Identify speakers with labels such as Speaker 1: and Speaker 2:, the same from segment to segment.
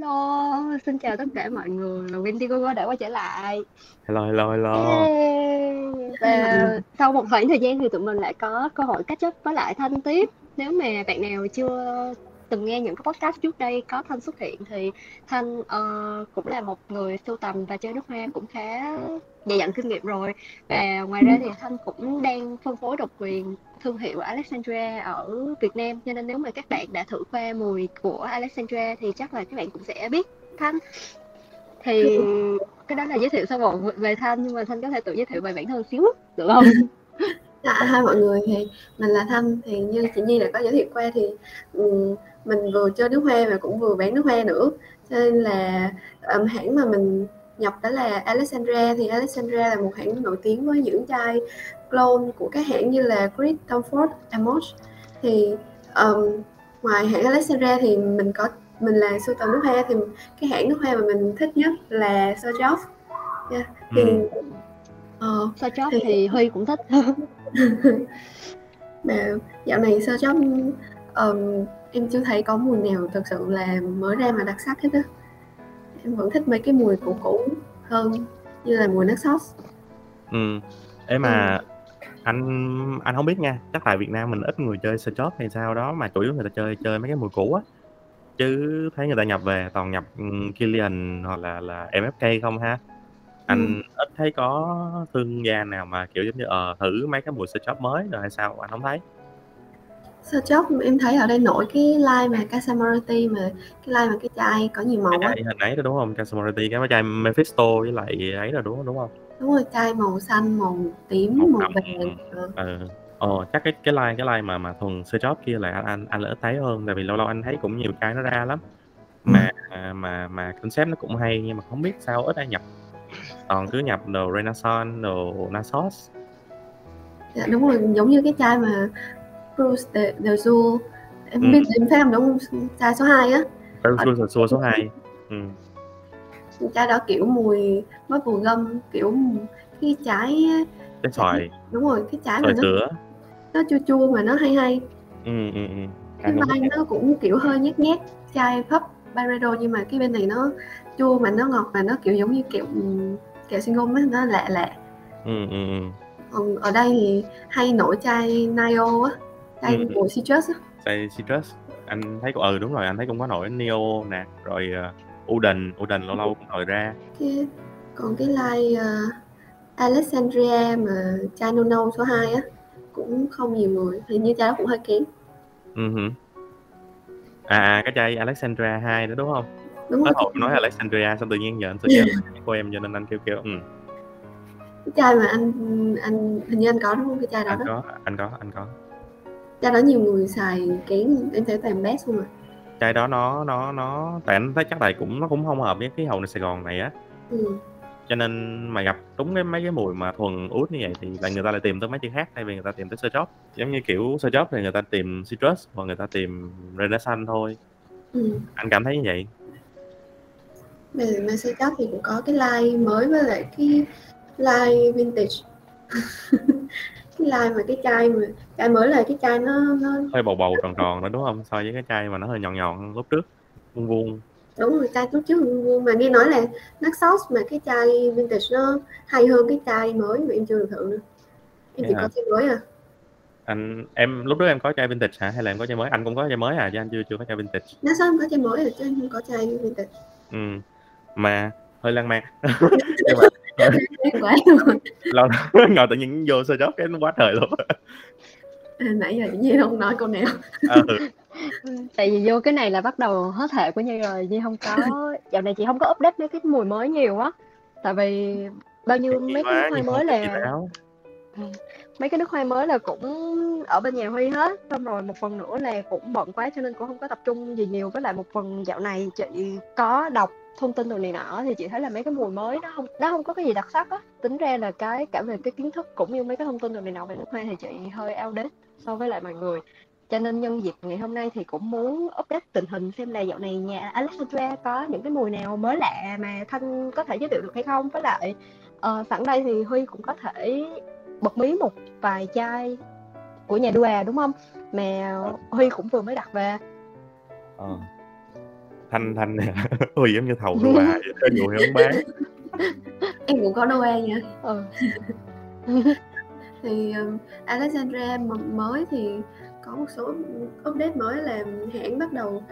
Speaker 1: Hello, xin chào tất cả mọi người, là Wendy đã quay trở lại.
Speaker 2: Hello, hello, hello.
Speaker 1: Và sau một khoảng thời gian thì tụi mình lại có cơ hội catch up với lại Thanh tiếp. Nếu mà bạn nào chưa từng nghe những cái podcast trước đây có Thanh xuất hiện thì Thanh uh, cũng là một người sưu tầm và chơi nước hoa cũng khá dày dặn kinh nghiệm rồi. Và ngoài ra thì Thanh cũng đang phân phối độc quyền thương hiệu Alexandria ở Việt Nam cho nên nếu mà các bạn đã thử qua mùi của Alexandria thì chắc là các bạn cũng sẽ biết Thanh thì cái đó là giới thiệu sơ bộ về Thanh nhưng mà Thanh có thể tự giới thiệu về bản thân xíu được không?
Speaker 3: Dạ, hai mọi người thì mình là Thanh. Thì như chị Nhi đã có giới thiệu qua thì um, mình vừa chơi nước hoa và cũng vừa bán nước hoa nữa. Cho nên là um, hãng mà mình nhập đó là Alexandria thì Alexandria là một hãng nổi tiếng với những chai clone của các hãng như là Grit, Comfort, Amos. Thì um, ngoài hãng Alexandria thì mình có mình là sưu tầm nước hoa. Thì cái hãng nước hoa mà mình thích nhất là Sojoff
Speaker 1: yeah. thì ừ. uh, Sojoff thì... thì Huy cũng thích
Speaker 3: mà dạo này Sojoff um, em chưa thấy có mùi nào thực sự là mới ra mà đặc sắc hết á. Em vẫn thích mấy cái mùi cũ cũ hơn như là mùi nước sốt.
Speaker 2: Ừ. Em mà ừ. anh anh không biết nha chắc tại Việt Nam mình ít người chơi Shop hay sao đó mà chủ yếu người ta chơi chơi mấy cái mùi cũ á. Chứ thấy người ta nhập về toàn nhập Killian hoặc là là MFK không ha anh ừ. ít thấy có thương gia nào mà kiểu giống như ờ thử mấy cái mùi Shop mới rồi hay sao anh không thấy
Speaker 3: Shop em thấy ở đây nổi cái line mà Casamorati mà cái line mà cái chai có nhiều màu
Speaker 2: á hình ấy đó đúng không Casamorati cái chai Mephisto với lại ấy là đúng đúng không
Speaker 3: Đúng rồi, chai màu xanh, màu tím, Màu màu vàng. Ờ.
Speaker 2: Ừ. Ờ, chắc cái cái line cái line mà mà thuần sơ job kia là anh anh anh lỡ thấy hơn, tại vì lâu lâu anh thấy cũng nhiều chai nó ra lắm. Mà à, mà mà concept nó cũng hay nhưng mà không biết sao ít ai nhập. Toàn cứ nhập đồ Renaissance, đồ Nasos.
Speaker 3: Dạ, đúng rồi, giống như cái chai mà Bruce de de Jewel, em Ừm. biết em thấy hông, đúng? Chai số 2 á.
Speaker 2: Bruce de Jewel số 2. Ừm
Speaker 3: trái đó kiểu mùi mới vừa gâm kiểu cái trái
Speaker 2: trái xoài
Speaker 3: đúng rồi cái trái mà
Speaker 2: nó
Speaker 3: nó chua chua mà nó hay hay
Speaker 2: ừ, ừ, ừ.
Speaker 3: cái vai nó cũng kiểu hơi nhét nhét chai pub Barredo nhưng mà cái bên này nó chua mà nó ngọt mà nó kiểu giống như kẹo kẹo sinh gôm á nó lạ lạ.
Speaker 2: Ừ, ừ, ừ.
Speaker 3: ở đây thì hay nổi chai Nio á chai ừ, của citrus á.
Speaker 2: Chai citrus. Anh thấy ừ đúng rồi anh thấy cũng có nổi Neo nè rồi uh, Uden Uden lâu lâu cũng nổi ra.
Speaker 3: Cái, còn cái line uh, Alexandria mà chai no no số 2 á cũng không nhiều người hình như chai đó cũng hơi kém.
Speaker 2: Uh-huh. à, à cái chai Alexandria 2 đó đúng không
Speaker 3: đúng rồi.
Speaker 2: hồi nói Alexandria xong tự nhiên giờ anh sẽ của em cho nên anh kêu kêu ừ.
Speaker 3: cái chai mà anh anh hình như anh có đúng không? Cái chai đó
Speaker 2: anh
Speaker 3: đó.
Speaker 2: có anh có anh có.
Speaker 3: Chai đó nhiều người xài kén em thấy toàn best không à
Speaker 2: chai đó nó nó nó tại anh thấy chắc tại cũng nó cũng không hợp với khí hậu ใน Sài Gòn này á.
Speaker 3: Ừ.
Speaker 2: cho nên mà gặp đúng cái mấy cái mùi mà thuần út như vậy thì là người ta lại tìm tới mấy chữ khác thay vì người ta tìm tới sơ chóp giống như kiểu sơ chóp thì người ta tìm citrus hoặc người ta tìm renaissance thôi.
Speaker 3: Ừ.
Speaker 2: anh cảm thấy như vậy
Speaker 3: về mà sơ chóp thì cũng có cái line mới với lại cái line vintage. Cái line mà cái chai mà chai mới là cái chai nó nó
Speaker 2: hơi bầu bầu tròn tròn đó đúng không? So với cái chai mà nó hơi nhọn nhọn lúc trước vuông vuông.
Speaker 3: Đúng rồi chai lúc trước vuông vuông mà nghe nói là nước sốt mà cái chai vintage nó hay hơn cái chai mới mà em chưa được thử nữa. Em chỉ có chai mới à.
Speaker 2: Anh em lúc trước em có chai vintage hả? Hay là em có chai mới? Anh cũng có chai mới à chứ anh chưa chưa có chai vintage.
Speaker 3: Nó sao em có chai mới rồi chứ em không có chai vintage.
Speaker 2: Ừ mà hơi lan man. Nhưng mà quá lâu ngồi tự nhiên vô sơ chót cái nó quá trời luôn.
Speaker 3: À, nãy giờ chị không nói câu nào.
Speaker 1: Ừ. tại vì vô cái này là bắt đầu hết hệ của Nhi rồi Nhi không có dạo này chị không có update mấy cái mùi mới nhiều á. Tại vì bao nhiêu mấy cái nước hoa mới là ừ. mấy cái nước hoa mới là cũng ở bên nhà Huy hết. Xong rồi một phần nữa là cũng bận quá cho nên cũng không có tập trung gì nhiều. Với lại một phần dạo này chị có đọc thông tin đồ này nọ thì chị thấy là mấy cái mùi mới nó không nó không có cái gì đặc sắc á. Tính ra là cái cả về cái kiến thức cũng như mấy cái thông tin đồ này nọ về nước hoa thì chị hơi outdated so với lại mọi người. Cho nên nhân dịp ngày hôm nay thì cũng muốn update tình hình xem là dạo này nhà Alexandra có những cái mùi nào mới lạ mà thanh có thể giới thiệu được hay không? Với lại uh, sẵn đây thì huy cũng có thể bật mí một vài chai của nhà đua đúng không? Mà huy cũng vừa mới đặt về.
Speaker 2: Ờ. Thanh Thanh nè, ôi giống như thầu đồ bà vậy, cho dù thì hông bán.
Speaker 3: Em cũng có Noe nha.
Speaker 1: Ừ.
Speaker 3: Thì, ừm, Alexandria m mới thì có một số, update mới là hãng bắt đầu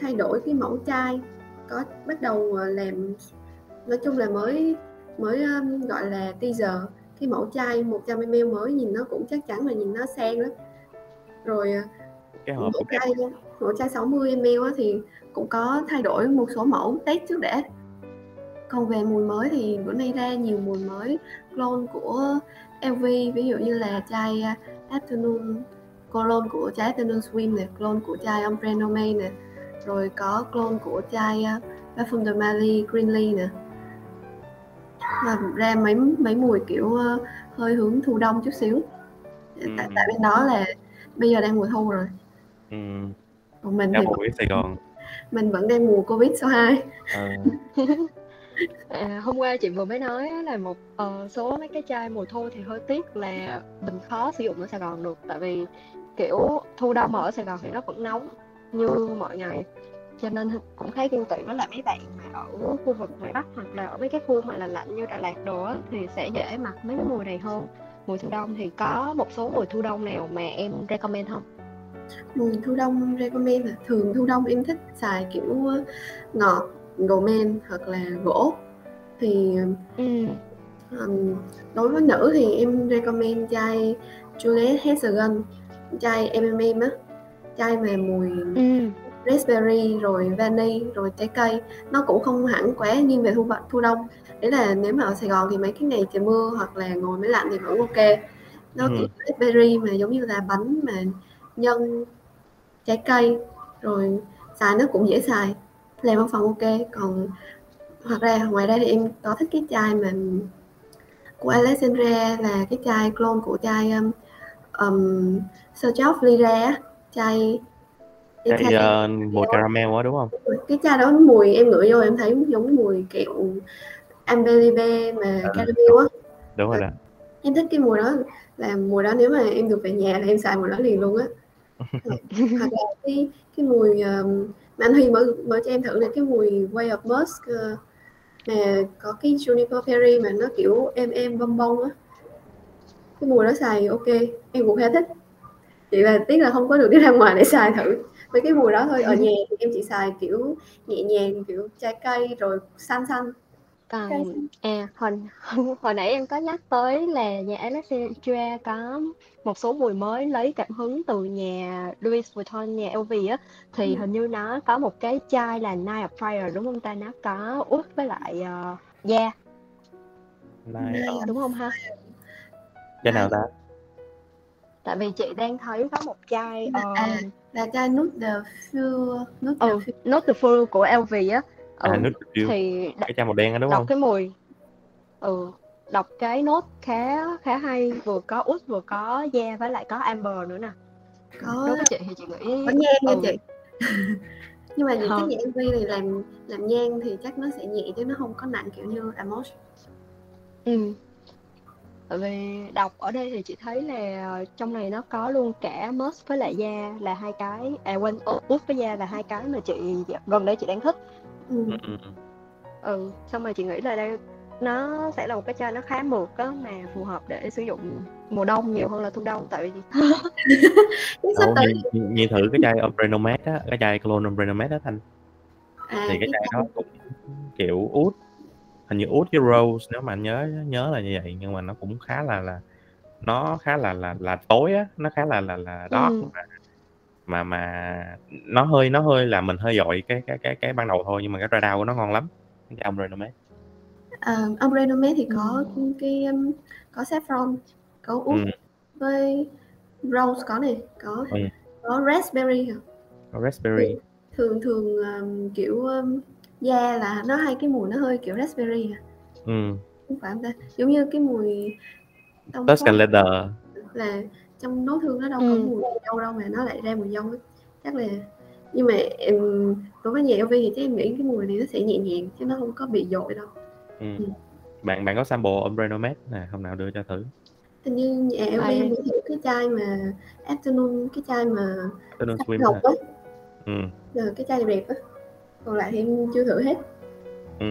Speaker 3: thay đổi cái mẫu chai, có bắt đầu, ờ, làm nói chung là mới mới, ưm, gọi là, teaser cái mẫu chai 100ml mới nhìn nó cũng chắc chắn là nhìn nó sang lắm. Rồi, ờ,
Speaker 2: Cái hộp
Speaker 3: mẫu chai mẫu chai 60ml á thì cũng có thay đổi một số mẫu test trước đã. Còn về mùi mới thì bữa nay ra nhiều mùi mới clone của LV, ví dụ như là chai, a, Afternoon clone của chai Afternoon Swim nè, clone của chai Ombre Nomade nè, rồi có clone của chai, a, Parfum de Marly Greenly nè. Và ra mấy mấy mùi, kiểu, ơ, hơi hướng thu đông chút xíu. Tại tại tại bên đó là bây giờ đang mùa thu rồi.
Speaker 2: Ừm.
Speaker 3: Còn mình
Speaker 2: Cá
Speaker 3: thì
Speaker 2: ở Sài Gòn.
Speaker 3: mình vẫn đang mùa Covid số 2.
Speaker 2: Ờ.
Speaker 1: À, hôm qua chị vừa mới nói là một, ờ, số mấy cái chai mùa thu thì hơi tiếc là mình khó sử dụng ở Sài Gòn được, tại vì, kiểu, thu đông ở Sài Gòn thì nó vẫn nóng như mọi ngày, cho nên cũng khá ghen tị với lại mấy bạn mà ở khu vực ngoài Bắc hoặc là ở mấy cái khu mà lạnh lạnh như Đà Lạt đồ á, thì sẽ dễ mặc mấy cái mùi này hơn. Mùi thu đông thì có một số mùi thu đông nào mà em recommend hông?
Speaker 3: Mùi thu đông recommend hả? Thường thu đông em thích xài, kiểu, ơ, ngọt, gourmet hoặc là gỗ. Thì,
Speaker 1: Ừm.
Speaker 3: ừm, đối với nữ thì em recommend chai Juliette Hexagon, chai MMM á, chai mà mùi
Speaker 1: Ừm.
Speaker 3: raspberry rồi vani rồi trái cây, nó cũng không hẳn quá nghiêng về thu thu đông. Ý là nếu mà ở Sài Gòn thì mấy cái ngày trời mưa hoặc là ngồi máy lạnh thì vẫn kê. Nó, kiểu,
Speaker 2: Ừm.
Speaker 3: raspberry mà giống như là bánh mà nhân trái cây, rồi xài nó cũng dễ xài, làm văn phòng kê. Còn hoặc ra ngoài ra thì em có thích cái chai mà của Alexandria là cái chai clone của chai, ưm, ừm, Sergio Lira á, chai
Speaker 2: Chai, ơ, mùi caramel á, đúng hông?
Speaker 3: Đúng rồi, cái chai đó mùi em ngửi vô em thấy giống mùi kẹo Ambelibe mà
Speaker 2: Ờ,
Speaker 3: caramel á.
Speaker 2: đúng rồi đó.
Speaker 3: em thích cái mùi đó, là mùi đó nếu mà em được về nhà là em xài mùi đó liền luôn á. Hoặc là cái cái mùi, ờm, mà anh Huy mở mở cho em thử là cái mùi Way of Musk, ơ, mà có cái Juniper Berry mà nó, kiểu, êm êm, bông bông á. Cái mùi đó xài kê, em cũng khá thích. Chỉ là tiếc là hông có được đi ra ngoài để xài thử mấy cái mùi đó thôi. Ở nhà thì em chỉ xài, kiểu, nhẹ nhàng, kiểu, trái cây rồi xanh xanh.
Speaker 1: Còn à, hồi hồi hồi nãy em có nhắc tới là nhà Alexandria có một số mùi mới lấy cảm hứng từ nhà Louis Vuitton, nhà LV á, thì
Speaker 3: Ừm.
Speaker 1: hình như nó có một cái chai là Night of Fire, đúng hông ta? Nó có oud với lại, ờ, da.
Speaker 2: Night of
Speaker 3: of
Speaker 1: Đúng hông ha?
Speaker 2: Chai nào
Speaker 3: Night
Speaker 2: ta?
Speaker 1: Tại vì chị đang thấy có một chai,
Speaker 3: Là à,
Speaker 1: ờm
Speaker 3: là chai Nude de Fleur Nude
Speaker 1: Ừ. Note de Fleur của LV á.
Speaker 2: À,
Speaker 1: Ừ,
Speaker 2: de Fleur,
Speaker 1: thì đ
Speaker 2: cái chai màu đen á, đúng
Speaker 1: đọc
Speaker 2: hông?
Speaker 1: cái mùi ừ, đọc cái nốt khá khá hay, vừa có oud vừa có da với lại có amber nữa nè.
Speaker 3: Có
Speaker 1: Đối với chị thì chị
Speaker 3: có
Speaker 1: nghĩ
Speaker 3: nhang nha
Speaker 1: ừ.
Speaker 3: chị. Nhưng mà những cái nhà LV này làm làm nhang thì chắc nó sẽ nhẹ chứ nó hông có nặng kiểu như Amos.
Speaker 1: Ừm. Tại vì đọc ở đây thì chị thấy là trong này nó có luôn cả musk với lại da là hai cái à, quên, oud với da là hai cái mà chị gần đây chị đang thích.
Speaker 3: Ừm.
Speaker 2: Ừm, ừm, ừm.
Speaker 1: Ừ, xong rồi chị nghĩ là đây nó sẽ là một cái chai nó khá mượt á, mà phù hợp để sử dụng mùa đông nhiều hơn là thu đông, tại vì
Speaker 3: tới
Speaker 2: nhìn nhìn thử cái chai Ombre Nomade á, cái chai clone Ombre Nomade á Thanh.
Speaker 3: À,
Speaker 2: Thì cái chai đó cũng, kiểu, oud, hình như oud với rose nếu mà anh nhớ nhớ là như vậy, nhưng mà nó cũng khá là là nó khá là là là tối á, nó khá là là là dark
Speaker 1: Ừm.
Speaker 2: mà mà mà nó hơi nó hơi làm mình hơi dội cái cái cái cái ban đầu thôi, nhưng mà cái down của nó ngon lắm, cái Ombre Nomade.
Speaker 3: Ờ, Ombre Nomade thì có, ưm, cái, ưm, có saffron, có oud
Speaker 2: Ừm.
Speaker 3: với rose có nè, có
Speaker 2: Ừm.
Speaker 3: có raspberry hả?
Speaker 2: Có raspberry.
Speaker 3: Thường thường thường, ờm, kiểu, ưm, da là nó hay cái mùi nó hơi kiểu raspberry hả?
Speaker 2: Ừm.
Speaker 3: Không phải hông ta? Giống như cái mùi
Speaker 2: Tuscan Leather.
Speaker 3: là trong nốt hương nó đâu có
Speaker 1: Ừm.
Speaker 3: mùi dâu đâu mà nó lại ra mùi dâu á. Chắc là nhưng mà em đối với nhà LV thì chắc em nghĩ cái mùi này nó sẽ nhẹ nhàng chứ nó hông có bị dội đâu.
Speaker 2: Ừm.
Speaker 3: Ừm.
Speaker 2: Bạn bạn có sample Ombre Nomade nè, hôm nào đưa cho thử.
Speaker 3: Hình như nhà LV mới thử cái chai mà Afternoon, cái chai mà
Speaker 2: Afternoon Swim
Speaker 3: á.
Speaker 2: Ừm.
Speaker 3: Ờ, cái chai đẹp á. còn lại thì em chưa thử hết
Speaker 2: ừ.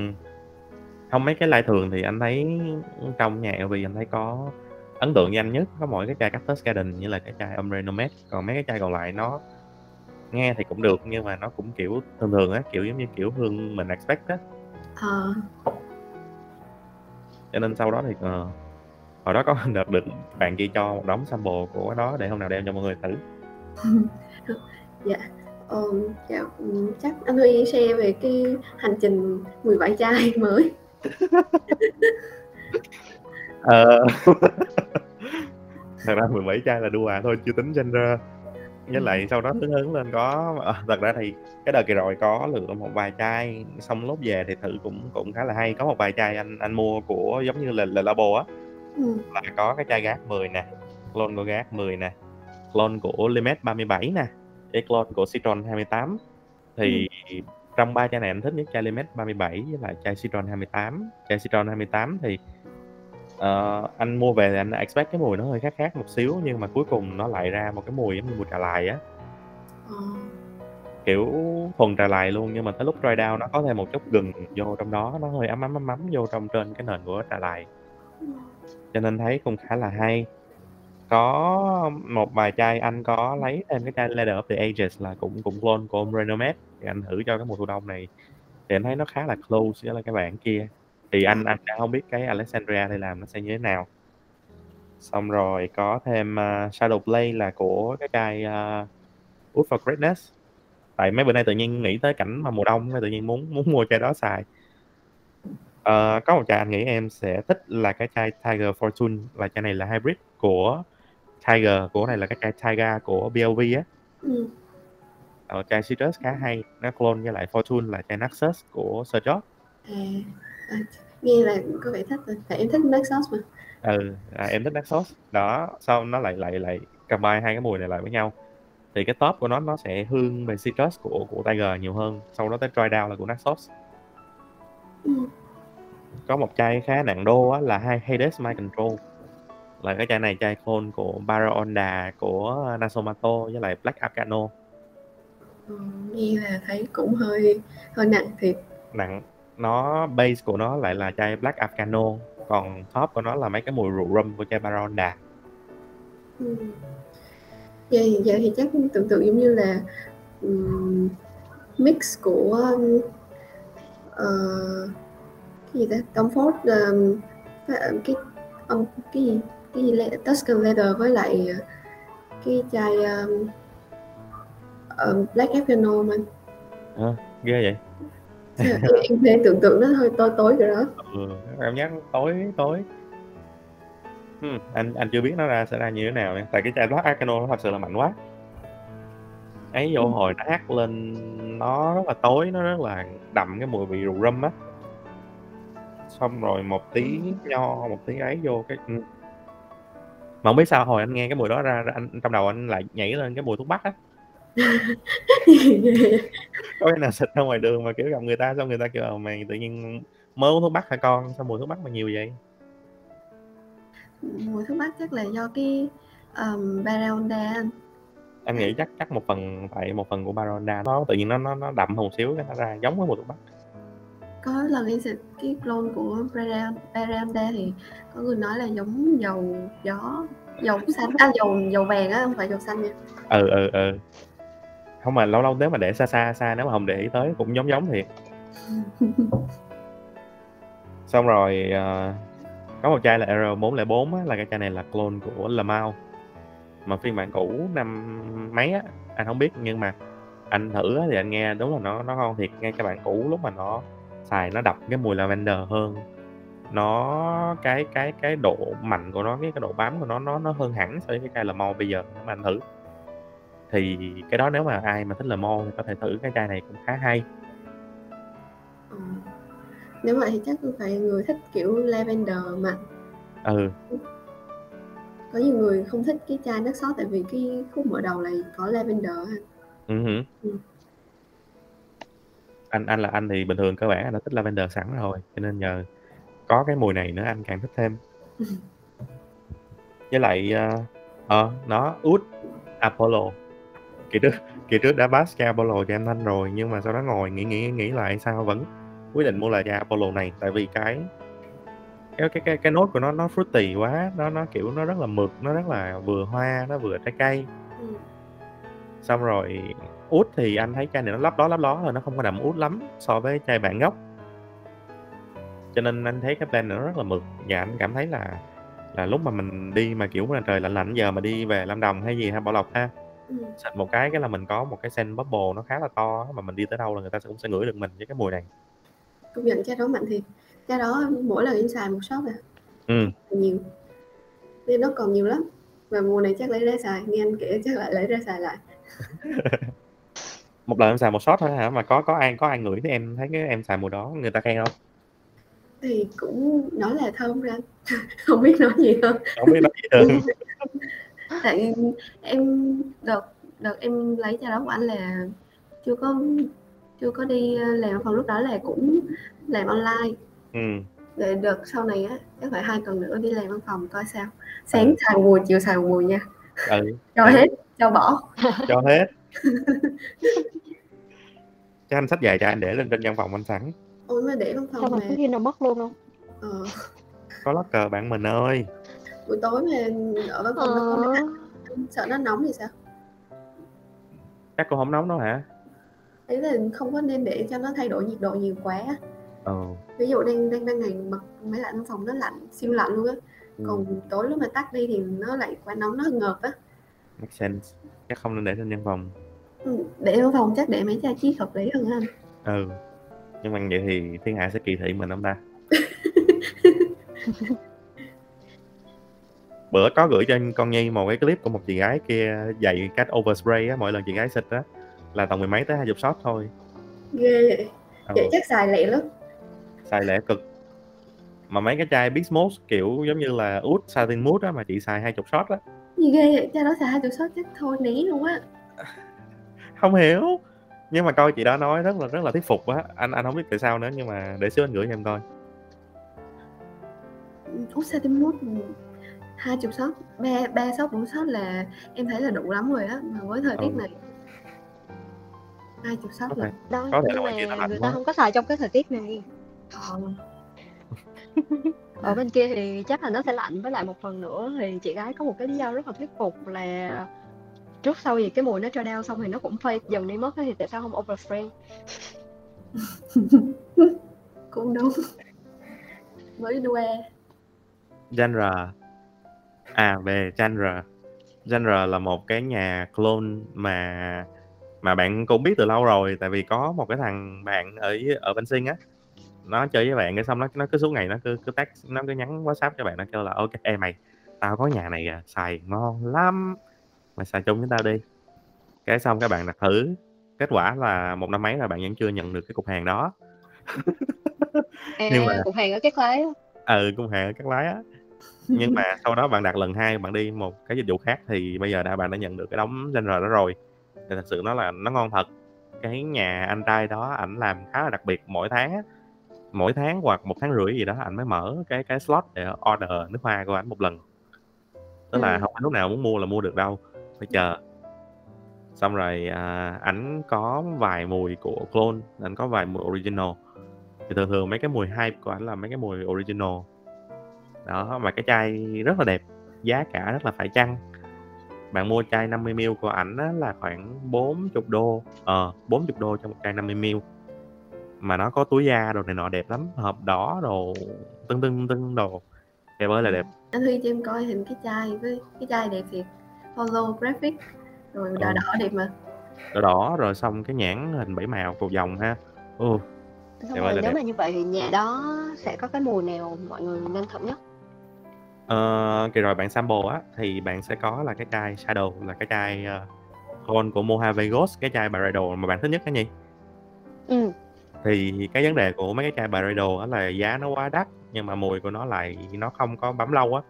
Speaker 2: không mấy cái lai thường thì anh thấy trong nhà LV anh thấy có ấn tượng với anh nhất có mỗi cái chai Cactus Garden như là cái chai Ombre Nomad. Còn mấy cái chai còn lại nó nghe thì cũng được nhưng mà nó cũng kiểu thường thường á kiểu giống như kiểu hương mình expect á.
Speaker 3: Ờ.
Speaker 2: Cho nên sau đó thì ờ, hồi đó có đợt được bạn kia cho một đống sample của nó để hôm nào đem cho mọi người thử.
Speaker 3: Dạ. Ờ, dạ ừ, chắc anh Huy share về cái hành trình 17 chai mới
Speaker 2: ờ. Thật ra 17 chai là đua à thôi chưa tính gender. Với lại sau đó hướng hướng lên có ờ, thật ra thì cái đợt kỳ rồi có lựa một vài chai xong lúc về thì thử cũng cũng khá là hay. Có một vài chai anh anh mua của giống như là là labo á.
Speaker 3: Ừ.
Speaker 2: là có cái chai gas 10 nè clone của gas 10 nè clone của limit 37 nè cái clone của citron 28 thì trong ba chai này anh thích nhất chai limit 37 với lại chai citron 28 chai citron 28 thì ờ, anh mua về thì anh expect cái mùi nó hơi khác khác một xíu nhưng mà cuối cùng nó lại ra một cái mùi giống như mùi trà lài á.
Speaker 3: Ờ,
Speaker 2: kiểu thuần trà lài luôn nhưng mà tới lúc dry down nó có thêm một chút gừng vô trong đó nó hơi ấm ấm ấm ấm vô trong trên cái nền của trà lài. Cho nên thấy cũng khá là hay. Có một vài chai anh có lấy thêm cái chai Leather of the Ages là cũng cũng clone của ông Renomet thì anh thử cho cái mùa thu đông này. Thì anh thấy nó khá là close với lại cái bạn kia thì anh anh đã không biết cái Alexandria đây làm nó sẽ như thế nào. Xong rồi có thêm uh, Shadow Play là của cái chai uh, Wood for Greatness. Tại mấy bữa nay tự nhiên nghĩ tới cảnh mà mùa đông tự nhiên muốn muốn mua chai đó xài. Ờ, có một chai anh nghĩ em sẽ thích là cái chai Tiger Fortune là chai này là hybrid của Tiger của này là cái chai Tiger của BLV á.
Speaker 3: Ừ.
Speaker 2: ờ, chai citrus khá hay nó clone với lại Fortune là chai Naxos của Sir George.
Speaker 3: À, à, nghe là có vẻ thích rồi. Tại em thích Nexus mà.
Speaker 2: Ừ à, em thích Naxos đó sau nó lại lại lại combine hai cái mùi này lại với nhau. Thì cái top của nó nó sẽ hương về citrus của của Tiger nhiều hơn. Sau đó tới dry down là của Naxos
Speaker 3: ừ.
Speaker 2: có một chai khá nặng đô á, là hai Hades Mind Control. Là cái chai này chai clone của Barra Onda của Nasomato với lại Black Arcano.
Speaker 3: Ừ, nghe là thấy cũng hơi hơi nặng thiệt.
Speaker 2: Nặng nó base của nó lại là chai Black Arcano còn top của nó là mấy cái mùi rượu rum của chai Barra Onda
Speaker 3: ừ. vậy, vậy thì chắc tưởng tượng giống như là um, mix của um, ờ, cái gì ta? Comfort um, cái cái ông cái gì? Cái gì le- Tuscan leather với lại uh, cái chai um, um, black Afgano mà.
Speaker 2: À, ghê vậy
Speaker 3: em thể tưởng tượng nó hơi tối tối rồi đó.
Speaker 2: Ừ, cảm giác tối tối. Hmm, anh anh chưa biết nó ra sẽ ra như thế nào nha. Tại cái chai Black Arcano nó thật sự là mạnh quá. Ấy vô
Speaker 3: Ừ.
Speaker 2: hồi nó hát lên nó rất là tối nó rất là đậm cái mùi vị rượu rum á. Xong rồi một tí nho một tí ấy vô cái ừ. mà không biết sao hồi anh nghe cái mùi đó ra ra- anh trong đầu anh lại nhảy lên cái mùi thuốc bắc á có cái nào xịt ra ngoài đường mà kiểu gặp người ta xong người ta kêu ờ, mày tự nhiên mới uống thuốc bắc hả con? Sao mùi thuốc bắc mà nhiều vậy?
Speaker 3: Mùi thuốc bắc chắc là do cái um, Baronda anh.
Speaker 2: Anh nghĩ chắc chắc một phần tại một phần của Baronda nó tự nhiên nó nó nó đậm hơn một xíu cái nó ra giống với mùi thuốc bắc.
Speaker 3: Có lần em xịt cái clone của Baron- Baronda thì có người nói là giống dầu gió dầu xanh à dầu dầu vàng á không phải dầu xanh nha.
Speaker 2: Ừ ừ ừ không mà lâu lâu nếu mà để xa xa xa nếu mà không để ý tới cũng giống giống thiệt. Xong rồi ờ, có một chai là R404 á, là cái chai này là clone của Lamau mà phiên bản cũ năm mấy á anh không biết nhưng mà anh thử á, thì anh nghe đúng là nó nó ngon thiệt. Ngay cái bản cũ lúc mà nó xài nó đập cái mùi lavender hơn. Nó cái cái cái độ mạnh của nó cái cái độ bám của nó nó nó hơn hẳn so với cái chai Lamau bây giờ nếu mà anh thử thì cái đó nếu mà ai mà thích Lamau thì có thể thử cái chai này cũng khá hay
Speaker 3: Ờ. nếu vậy thì chắc phải người thích kiểu lavender mạnh
Speaker 2: ừ
Speaker 3: có nhiều người không thích cái chai nước sốt tại vì cái khúc mở đầu là có lavender.
Speaker 2: Ừ hử.
Speaker 3: Ừ.
Speaker 2: Anh anh là anh thì bình thường cơ bản anh đã thích lavender sẵn rồi, cho nên nhờ có cái mùi này nữa anh càng thích thêm. Với lại ờ ờ, nó Oud Apollo kỳ trước kỳ trước đã pass chai Apollo cho em Thanh rồi nhưng mà sau đó ngồi nghĩ nghĩ nghĩ lại sao vẫn quyết định mua là chai Apollo này. Tại vì cái cái cái cái, cái nốt của nó nó fruity quá nó nó kiểu nó rất là mượt nó rất là vừa hoa nó vừa trái cây.
Speaker 3: Ừ.
Speaker 2: xong rồi út thì anh thấy chai này nó lấp đó lấp đó thôi nó không có đậm út lắm so với chai bản gốc. Cho nên anh thấy cái blend nó rất là mượt và anh cảm thấy là là lúc mà mình đi mà kiểu là trời lạnh lạnh giờ mà đi về Lâm Đồng hay gì hay Bảo Lộc ha
Speaker 3: Ừ.
Speaker 2: xịt một cái cái là mình có một cái scent bubble nó khá là to mà mình đi tới đâu là người ta sẽ cũng sẽ ngửi được mình với cái mùi này.
Speaker 3: Công nhận cái đó mạnh thiệt. Cái đó mỗi lần em xài một shot à.
Speaker 2: Ừ
Speaker 3: nhiều. Nên nó còn nhiều lắm. Và mùa này chắc lấy ra xài nghe anh kể chắc lại lấy ra xài lại.
Speaker 2: Một lần em xài một shot thôi hả? Mà có có ai có ai ngửi thì em thấy cái em xài mùi đó người ta khen không?
Speaker 3: Thì cũng nói là thơm ra. Không biết nói gì hơn.
Speaker 2: Không biết nói gì hơn
Speaker 3: tại em đợt đợt em lấy cho đó của anh là chưa có chưa có đi ờ, làm văn phòng lúc đó là cũng làm online.
Speaker 2: Ừ.
Speaker 3: Để đợt sau này á chắc phải hai tuần nữa đi làm văn phòng coi sao. Sáng xài một mùi chiều xài mùi nha.
Speaker 2: Ừ.
Speaker 3: Cho
Speaker 2: Ừ.
Speaker 3: hết cho bỏ.
Speaker 2: Cho hết. Cho anh sách dài cho anh để lên trên văn phòng anh sẵn.
Speaker 3: Ôi mà để văn
Speaker 1: Sao
Speaker 3: phòng
Speaker 1: mà
Speaker 3: mà.
Speaker 1: có khi nào mất luôn không?
Speaker 3: ờ,
Speaker 2: có locker bạn mình ơi
Speaker 3: buổi tối mà ở văn phòng nó không
Speaker 1: Ờ,
Speaker 3: sợ nó nóng thì sao?
Speaker 2: Chắc cô không nóng đâu hả?
Speaker 3: Đấy là không có nên để cho nó thay đổi nhiệt độ nhiều quá.
Speaker 2: Ừ
Speaker 3: ví dụ đang đang đang ngày bật máy lạnh phòng nó lạnh siêu lạnh luôn á.
Speaker 2: Ừ.
Speaker 3: còn tối lúc mà tắt đi thì nó lại quá nóng nó ngợp á.
Speaker 2: Make sense. Chắc không nên để trên văn phòng.
Speaker 3: Ừ, để văn phòng chắc để mấy chai chiết hợp lý hơn anh
Speaker 2: ừ. Nhưng mà vậy thì thiên hạ sẽ kỳ thị mình không ta bữa có gửi cho con nhi một cái clip của một chị gái kia dạy cách overspray á mỗi lần chị gái xịt á là tầm mười mấy tới hai chục shot thôi.
Speaker 3: Ghê vậy.
Speaker 2: Ừ.
Speaker 3: vậy chắc xài lẹ lắm.
Speaker 2: Xài lẻ cực. Mà mấy cái chai Big Smoke kiểu giống như là út satin mood á mà chị xài hai chục shot á.
Speaker 3: Gì ghê vậy? Chai đó xài hai chục shot chắc thôi né luôn á.
Speaker 2: Không hiểu. Nhưng mà coi chị đó nói rất là rất là thuyết phục á. Anh anh không biết tại sao nữa nhưng mà để xíu anh gửi cho em coi.
Speaker 3: Út satin mút hai chục shot ba ba shot bốn shot là em thấy là đủ lắm rồi á mà với thời tiết
Speaker 2: Ừ.
Speaker 3: này hai chục shot
Speaker 2: có
Speaker 3: là
Speaker 1: đó,
Speaker 2: Có là
Speaker 1: nhưng mà
Speaker 2: lạnh
Speaker 1: người ta không có xài trong cái thời tiết này.
Speaker 3: ờ,
Speaker 1: Ở bên kia thì chắc là nó sẽ lạnh với lại một phần nữa thì chị gái có một cái lý do rất là thuyết phục là trước sau gì cái mùi nó cho down xong thì nó cũng fade dần đi mất thì tại sao không overspray?
Speaker 3: cũng đúng với đue
Speaker 2: genre à về genre. Genre là một cái nhà clone mà mà bạn cũng biết từ lâu rồi tại vì có một cái thằng bạn ở ở bên sinh á. Nó chơi với bạn cái xong nó nó cứ suốt ngày nó cứ cứ tag nó cứ nhắn whatsapp cho bạn nó kêu là ok ê mày tao có nhà này à xài ngon lắm mày xài chung với tao đi. Cái xong các bạn đặt thử kết quả là một năm mấy là bạn vẫn chưa nhận được cái cục hàng đó.
Speaker 1: À,
Speaker 2: Nhưng mà-
Speaker 1: cục hàng ở các lái á.
Speaker 2: ừ cung hàng các lái á nhưng mà sau đó bạn đặt lần hai bạn đi một cái dịch vụ khác thì bây giờ đã bạn đã nhận được cái đống genre đó rồi. Thì thật sự nó là nó ngon thật. Cái nhà anh trai đó ảnh làm khá là đặc biệt. Mỗi tháng mỗi tháng hoặc một tháng rưỡi gì đó ảnh mới mở cái cái slot để order nước hoa của ảnh một lần. Tức là
Speaker 1: Ừ.
Speaker 2: không phải lúc nào muốn mua là mua được đâu phải chờ. Xong rồi à, ảnh có vài mùi của clone ảnh có vài mùi original. Thì thường thường mấy cái mùi hype của ảnh là mấy cái mùi original đó mà cái chai rất là đẹp giá cả rất là phải chăng? Bạn mua chai 50ml của ảnh á, là khoảng 40 đô ờ 40 đô cho một chai 50ml mà nó có túi da đồ này nọ đẹp lắm hộp đỏ đồ tưng tưng tưng đồ. Đẹp ơi là đẹp.
Speaker 3: Anh Huy cho em coi hình cái chai với cái chai đẹp thiệt holographic. Rồi đỏ
Speaker 2: Ừ.
Speaker 3: đỏ đẹp mà.
Speaker 2: Đỏ đỏ rồi xong cái nhãn hình bảy màu cầu vòng ha. Ừ, ơi
Speaker 1: rồi
Speaker 2: là
Speaker 1: nếu
Speaker 2: đẹp.
Speaker 1: mà như vậy thì nhà đó sẽ có cái mùi nào mọi người nên thử nhất?
Speaker 2: Ờ, kỳ rồi bạn sample á thì bạn sẽ có là cái chai shadow là cái chai uh, Hon của Mojave Ghost cái chai Bridal mà bạn thích nhất cái gì
Speaker 1: Ừ.
Speaker 2: thì cái vấn đề của mấy cái chai Bridal á là giá nó quá đắt nhưng mà mùi của nó lại nó không có bấm lâu á.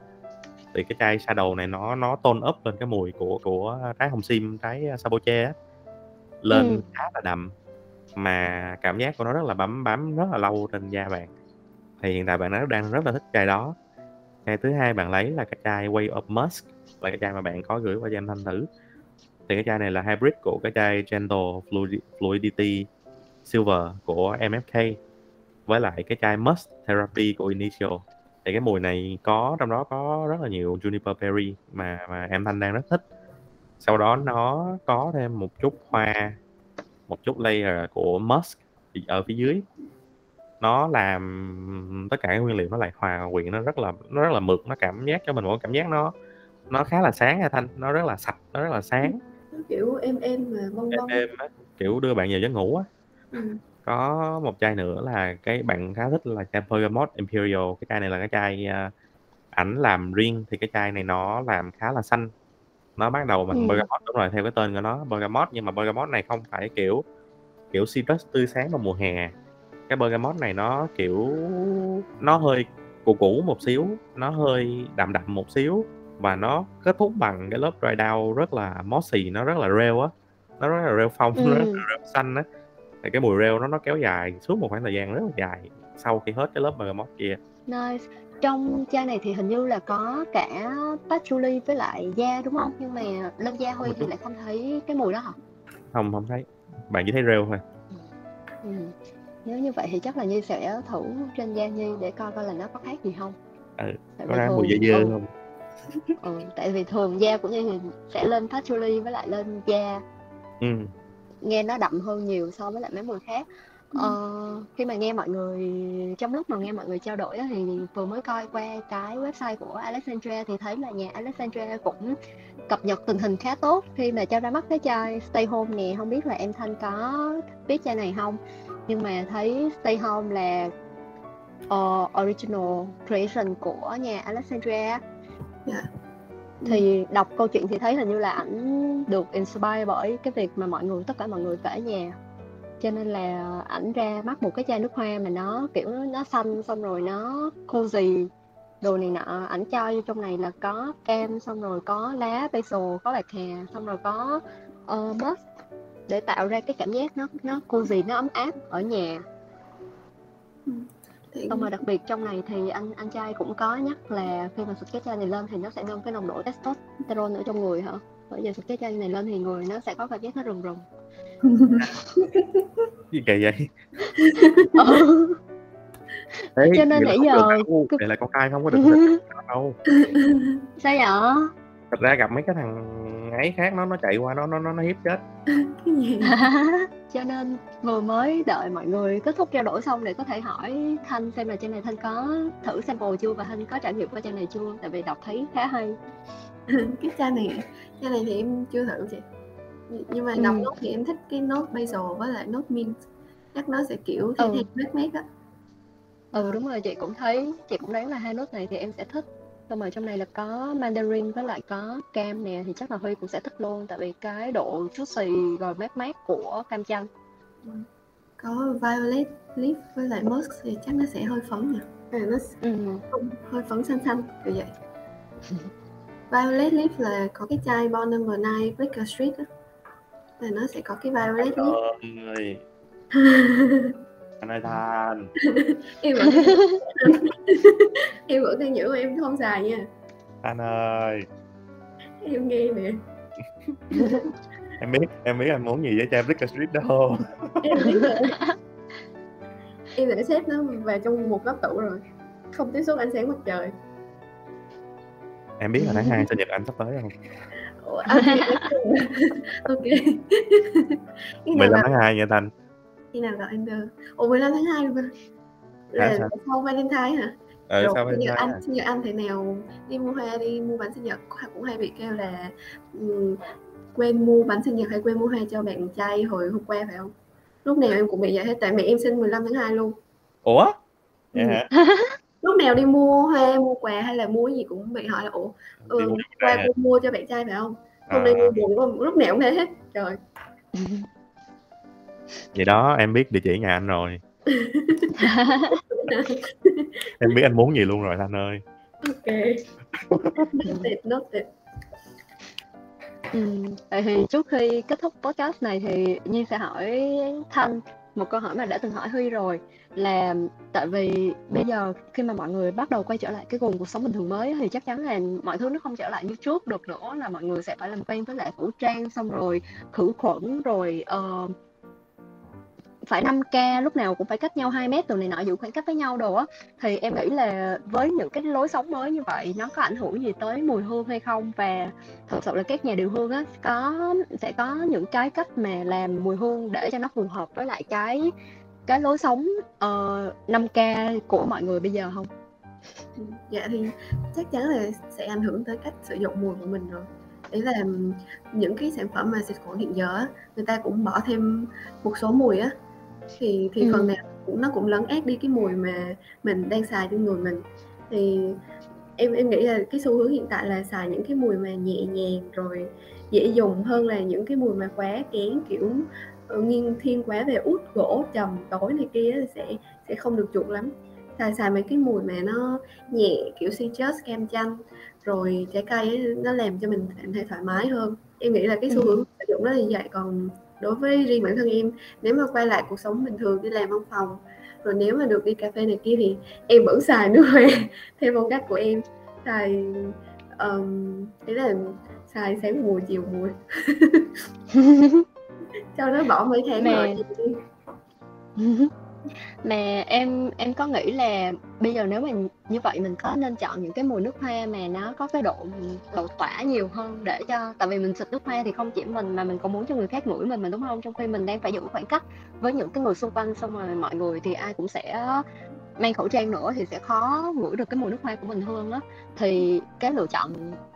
Speaker 2: Thì cái chai shadow này nó nó tôn up lên cái mùi của của trái hồng sim trái uh, saboche á. Lên
Speaker 1: Ừ.
Speaker 2: khá là đậm mà cảm giác của nó rất là bấm bám rất là lâu trên da bạn. Thì hiện tại bạn nó đang rất là thích chai đó cái thứ hai bạn lấy là cái chai Way of Musk, là cái chai mà bạn có gửi qua cho em Thanh thử. Thì cái chai này là hybrid của cái chai Gentle Fluidity Silver của MFK với lại cái chai Musk Therapy của Initial thì cái mùi này có, trong đó có rất là nhiều juniper berry mà mà em thanh đang rất thích. Sau đó nó có thêm một chút hoa, một chút layer của musk ở phía dưới nó làm tất cả các nguyên liệu nó lại hòa quyện nó rất là nó rất là mượt nó cảm giác cho mình một cảm giác nó nó khá là sáng nha thanh nó rất là sạch nó rất là sáng.
Speaker 3: kiểu êm êm mà bông bông êm
Speaker 2: á kiểu đưa bạn vào giấc ngủ á. Ừ. có một chai nữa là cái bạn khá thích là chai Bergamot Imperial cái chai này là cái chai uh, ảnh làm riêng thì cái chai này nó làm khá là xanh. Nó bắt đầu bằng ừ. bergamot đúng rồi theo cái tên của nó bergamot. Nhưng mà bergamot này không phải kiểu kiểu citrus tươi sáng vào mùa hè cái bergamot này nó kiểu nó hơi củ củ một xíu nó hơi đậm đậm một xíu và nó kết thúc bằng cái lớp dry down rất là mossy nó rất là rêu á nó rất là rêu phong ừ. rất là rêu xanh á. Thì cái mùi rêu nó nó kéo dài suốt một khoảng thời gian rất là dài sau khi hết cái lớp bergamot kia.
Speaker 1: Nice. Trong chai này thì hình như là có cả patchouli với lại da đúng không? Nhưng mà lên da huy thì lại không thấy cái mùi đó hả?
Speaker 2: Không không thấy. Bạn chỉ thấy rêu thôi.
Speaker 1: Ừ. nếu như vậy thì chắc là nhi sẽ thử trên da nhi để coi coi là nó có khác gì không.
Speaker 2: Ừ, có ra mùi dơ dơ ừ. không?
Speaker 1: Ừ, tại vì thường da của nhi thì sẽ lên patchouli với lại lên da. Ừ. nghe nó đậm hơn nhiều so với lại mấy mùi khác. Ờ, khi mà nghe mọi người trong lúc mà nghe mọi người trao đổi thì vừa mới coi qua cái website của Alexandria thì thấy là nhà Alexandria cũng cập nhật tình hình khá tốt. Khi mà cho ra mắt cái chai Stay Home nè không biết là em Thanh có biết chai này không nhưng mà thấy Stay Home là uh, original creation của nhà Alexandria yeah. Dạ. thì đọc câu chuyện thì thấy hình như là ảnh được inspire bởi cái việc mà mọi người tất cả mọi người kể nhà cho nên là ảnh ra mắt một cái chai nước hoa mà nó kiểu nó xanh xong rồi nó cozy đồ này nọ ảnh cho vô trong này là có cam xong rồi có lá basil có lạc hà xong rồi có uh, musk để tạo ra cái cảm giác nó nó cozy nó ấm áp ở nhà. Ừ. xong rồi đặc biệt trong này thì anh anh trai cũng có nhắc là khi mà sụt cái chai này lên thì nó sẽ nâng cái nồng độ testosterone ở trong người hả? Bởi vì sụt cái chai này lên thì người nó sẽ có cảm giác nó rùng rùng.
Speaker 2: Gì kỳ vậy?
Speaker 1: Ừ. Đấy, cho nên nãy giờ
Speaker 2: đây là con trai không có được đâu.
Speaker 1: Sao vậy
Speaker 2: thật ra gặp mấy cái thằng ấy khác nó nó chạy qua nó nó nó, nó hiếp chết.
Speaker 1: Cho nên vừa mới đợi mọi người kết thúc trao đổi xong để có thể hỏi thanh xem là trên này thanh có thử sample chưa và thanh có trải nghiệm qua trên này chưa tại vì đọc thấy khá hay.
Speaker 3: Cái chai này chai này thì em chưa thử chị. Nhưng mà đọc ừ. nốt thì em thích cái nốt basil với lại nốt mint. Chắc nó sẽ kiểu thế ừ. mát mát á.
Speaker 1: Ừ đúng rồi chị cũng thấy chị cũng đoán là hai nốt này thì em sẽ thích xong rồi trong này là có mandarin với lại có cam nè thì chắc là huy cũng sẽ thích luôn tại vì cái độ juicy rồi mát mát của cam chanh.
Speaker 3: Có violet leaf với lại musk thì chắc nó sẽ hơi phấn nhỉ? À, nó ừ. hơi phấn xanh xanh kiểu vậy. Violet leaf là có cái chai Bond number 9 Blicker Street á. Là nó sẽ có cái violet
Speaker 2: ơi anh ơi than
Speaker 3: em vẫn em vẫn đang nhớ em không xài nha.
Speaker 2: Anh ơi.
Speaker 3: Em nghe nè.
Speaker 2: Em biết em biết anh muốn gì với chai Blicker Street đó
Speaker 3: em biết rồi. Em đã xếp nó vào trong một góc tủ rồi. Không tiếp xúc ánh sáng mặt trời.
Speaker 2: Em biết là tháng 2 sinh nhật anh sắp tới không
Speaker 3: Ủa, à, ok.
Speaker 2: 15 tháng 2 nha Thành
Speaker 3: khi nào gọi anh được? Ủa 15 tháng 2 luôn là sao? sau Valentine hả?
Speaker 2: Ừ, Rồi, sau Valentine
Speaker 3: anh sinh nhật anh thế nào đi mua hoa đi mua bánh sinh nhật. Cũng hay bị kêu là um, quên mua bánh sinh nhật hay quên mua hoa cho bạn trai hồi hôm qua phải không? Lúc nào em cũng bị vậy hết tại mẹ em sinh 15 tháng 2 luôn.
Speaker 2: Ủa? Vậy ừ. hả?
Speaker 3: Lúc nào đi mua hoa mua quà hay là mua gì cũng bị hỏi là ủa ừ, qua cô mua cho bạn trai phải không? Hôm nay mua buồn lúc nào cũng thế hết trời
Speaker 2: vậy đó em biết địa chỉ nhà anh rồi. Em biết anh muốn gì luôn rồi thanh ơi.
Speaker 3: Ok. Noted noted
Speaker 1: Ừ, vậy thì trước khi kết thúc podcast này thì Nhi sẽ hỏi Thanh một câu hỏi mà đã từng hỏi Huy rồi là tại vì bây giờ khi mà mọi người bắt đầu quay trở lại cái guồng cuộc sống bình thường mới thì chắc chắn là mọi thứ nó không trở lại như trước được nữa là mọi người sẽ phải làm quen với lại khẩu trang xong rồi khử khuẩn rồi uh, phải 5K lúc nào cũng phải cách nhau 2 mét từ này nọ giữ khoảng cách với nhau đồ á. Thì em nghĩ là với những cái lối sống mới như vậy nó có ảnh hưởng gì tới mùi hương hay không? Và thật sự là các nhà điều hương á có sẽ có những cái cách mà làm mùi hương để cho nó phù hợp với lại cái cái lối sống ờ, uh, 5K của mọi người bây giờ không?
Speaker 3: Dạ thì chắc chắn là sẽ ảnh hưởng tới cách sử dụng mùi của mình rồi. Đấy là những cái sản phẩm mà xịt khuẩn hiện giờ người ta cũng bỏ thêm một số mùi á thì thì ừ. phần nào cũng nó cũng lấn át đi cái mùi mà mình đang xài trên người mình. Thì em em nghĩ là cái xu hướng hiện tại là xài những cái mùi mà nhẹ nhàng rồi dễ dùng hơn là những cái mùi mà quá kén kiểu uh, nghiêng thiên quá về út gỗ trầm tối này kia sẽ sẽ không được chuộng lắm. Xài xài mấy cái mùi mà nó nhẹ kiểu citrus cam chanh rồi trái cây ấy, nó làm cho mình cảm thấy thoải mái hơn. Em nghĩ là cái xu hướng sử dụng nó là như vậy còn đối với riêng bản thân em nếu mà quay lại cuộc sống bình thường đi làm văn phòng rồi nếu mà được đi cà phê này kia thì em vẫn xài nước hoa theo phong cách của em. Xài um, đấy là xài sáng mùa chiều mùa cho nó bỏ mấy tháng rồi
Speaker 1: mà em em có nghĩ là bây giờ nếu mà như vậy mình có nên chọn những cái mùi nước hoa mà nó có cái độ độ tỏa nhiều hơn để cho tại vì mình xịt nước hoa thì không chỉ mình mà mình còn muốn cho người khác ngửi mình mà đúng không trong khi mình đang phải giữ khoảng cách với những cái người xung quanh xong rồi mọi người thì ai cũng sẽ mang khẩu trang nữa thì sẽ khó ngửi được cái mùi nước hoa của mình hơn đó thì cái lựa chọn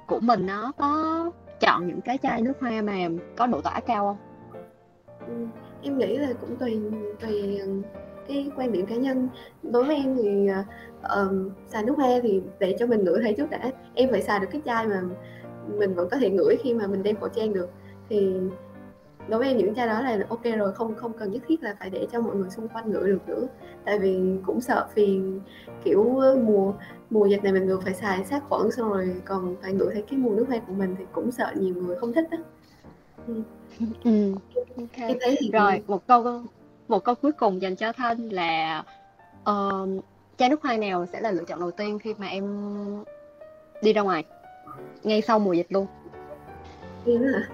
Speaker 1: của mình nó có chọn những cái chai nước hoa mà có độ tỏa cao không?
Speaker 3: Ừ, em nghĩ là cũng tùy tùy cái quan điểm cá nhân đối với em thì uh, xài nước hoa thì để cho mình ngửi thấy trước đã em phải xài được cái chai mà mình vẫn có thể ngửi khi mà mình đem khẩu trang được thì đối với em những chai đó là ok rồi không không cần nhất thiết là phải để cho mọi người xung quanh ngửi được nữa tại vì cũng sợ phiền kiểu mùa mùa dịch này mình vừa phải xài sát khuẩn xong rồi còn phải ngửi thấy cái mùi nước hoa của mình thì cũng sợ nhiều người không thích đó
Speaker 1: ừ. ừ. Okay. Thì... rồi một câu một câu cuối cùng dành cho Thanh là uh, chai nước hoa nào sẽ là lựa chọn đầu tiên khi mà em đi ra ngoài ngay sau mùa dịch luôn?
Speaker 3: Em hả?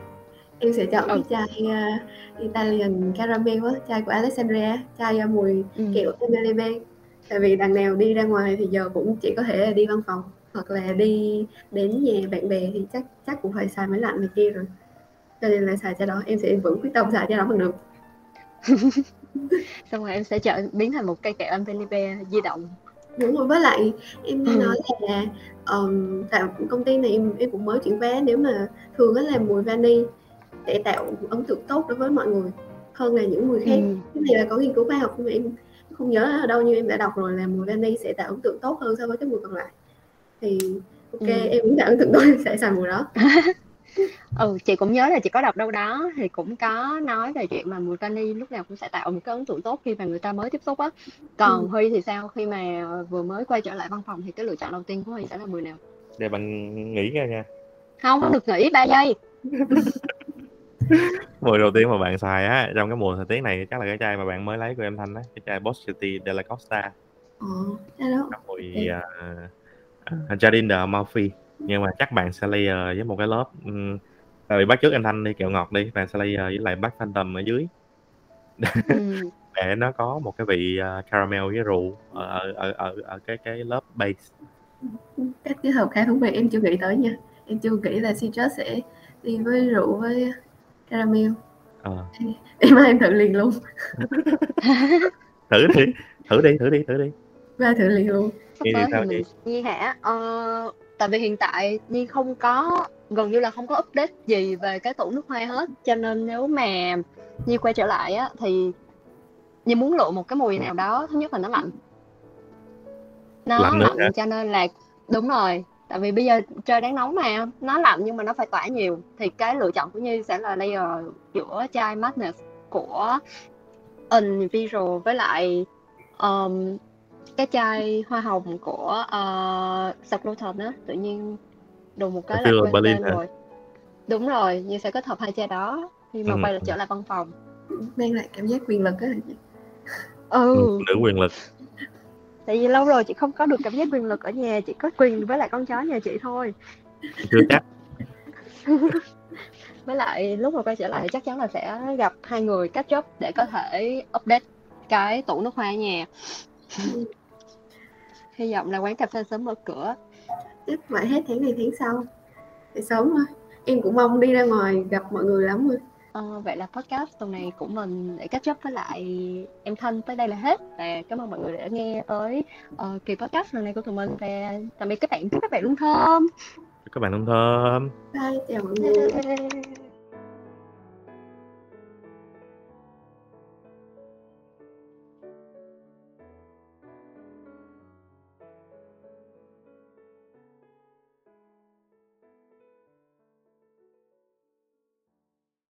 Speaker 3: Em sẽ chọn ừ. cái chai uh, Italian caramel á chai của Alexandria chai uh, mùi ừ. kiểu MLB tại vì đằng nào đi ra ngoài thì giờ cũng chỉ có thể đi văn phòng hoặc là đi đến nhà bạn bè thì chắc chắc cũng phải xài máy lạnh này kia rồi. Cho nên là xài cho đó em sẽ vẫn quyết tâm xài cho đó bằng được
Speaker 1: xong rồi em sẽ trở biến thành một cây kẹo Ampelipe di động
Speaker 3: đúng rồi với lại em ừ. nói là um, tại công ty này em, em cũng mới chuyển vé nếu mà thường á là mùi vani để tạo ấn tượng tốt đối với mọi người hơn là những mùi khác ừ. cái này là có nghiên cứu khoa học nhưng mà em không nhớ ở đâu nhưng em đã đọc rồi là mùi vani sẽ tạo ấn tượng tốt hơn so với cái mùi còn lại thì ok ừ. em cũng tạo ấn tượng tốt sẽ xài mùi đó
Speaker 1: ừ chị cũng nhớ là chị có đọc đâu đó thì cũng có nói về chuyện mà mùi vani lúc nào cũng sẽ tạo một cái ấn tượng tốt khi mà người ta mới tiếp xúc á. Còn ừ. huy thì sao? Khi mà vừa mới quay trở lại văn phòng thì cái lựa chọn đầu tiên của huy sẽ là mùi nào?
Speaker 2: Để bạn nghĩ ra nha.
Speaker 1: Không không được nghĩ ba giây.
Speaker 2: Mùi đầu tiên mà bạn xài á trong cái mùa thời tiết này chắc là cái chai mà bạn mới lấy của em thanh á cái chai Boss City de la Costa.
Speaker 3: Ờ đó.
Speaker 2: Mùi uh, uh, Jardin de Amalfi nhưng mà chắc bạn sẽ layer với một cái lớp um, tại vì bắt trước anh thanh đi kẹo ngọt đi bạn sẽ layer với lại bát phantom ở dưới. Ừ. để nó có một cái vị uh, caramel với rượu ở ở ở ở cái cái lớp base.
Speaker 3: Cách kết hợp khá thú vị em chưa nghĩ tới nha. Em chưa nghĩ là citrus sẽ đi với rượu với caramel. Ờ. em em thử liền luôn.
Speaker 2: Thử đi thử đi thử đi thử đi.
Speaker 3: Ba thử liền luôn
Speaker 1: sắp tới thì mình Nhi hả ờ, tại vì hiện tại Nhi không có gần như là không có update gì về cái tủ nước hoa hết cho nên nếu mà Nhi quay trở lại á thì Nhi muốn lựa một cái mùi nào đó thứ nhất là nó lạnh. Nó lạnh, lạnh cho nên là đúng rồi tại vì bây giờ trời đang nóng mà nó lạnh nhưng mà nó phải tỏa nhiều thì cái lựa chọn của Nhi sẽ là layer giữa chai Madness của Unvisual với lại um, cái chai hoa hồng của uh, Saccluton á tự nhiên đùng một cái là quên tên rồi. Đúng rồi như sẽ kết hợp hai chai đó khi mà ừ. quay lại trở lại văn phòng.
Speaker 3: Mang lại cảm giác quyền lực á
Speaker 1: ừ.
Speaker 2: Nữ quyền lực.
Speaker 1: Tại vì lâu rồi chị không có được cảm giác quyền lực ở nhà chị có quyền với lại con chó nhà chị thôi.
Speaker 2: Chưa chắc.
Speaker 1: Với lại lúc mà quay trở lại chắc chắn là sẽ gặp hai người catch up để có thể update cái tủ nước hoa nhà hy vọng là quán cà phê sớm mở cửa.
Speaker 3: Chắc vậy hết tháng này tháng sau. Thì sớm thôi. Em cũng mong đi ra ngoài gặp mọi người lắm rồi.
Speaker 1: Ờ, vậy là podcast tuần này của mình để catch up với lại em Thanh tới đây là hết. Và cảm ơn mọi người đã nghe tới uh, kỳ podcast lần này của tụi mình. Và tạm biệt các bạn. Chúc các bạn luôn thơm.
Speaker 2: Các bạn luôn thơm.
Speaker 3: Bye chào mọi người.
Speaker 1: Bye.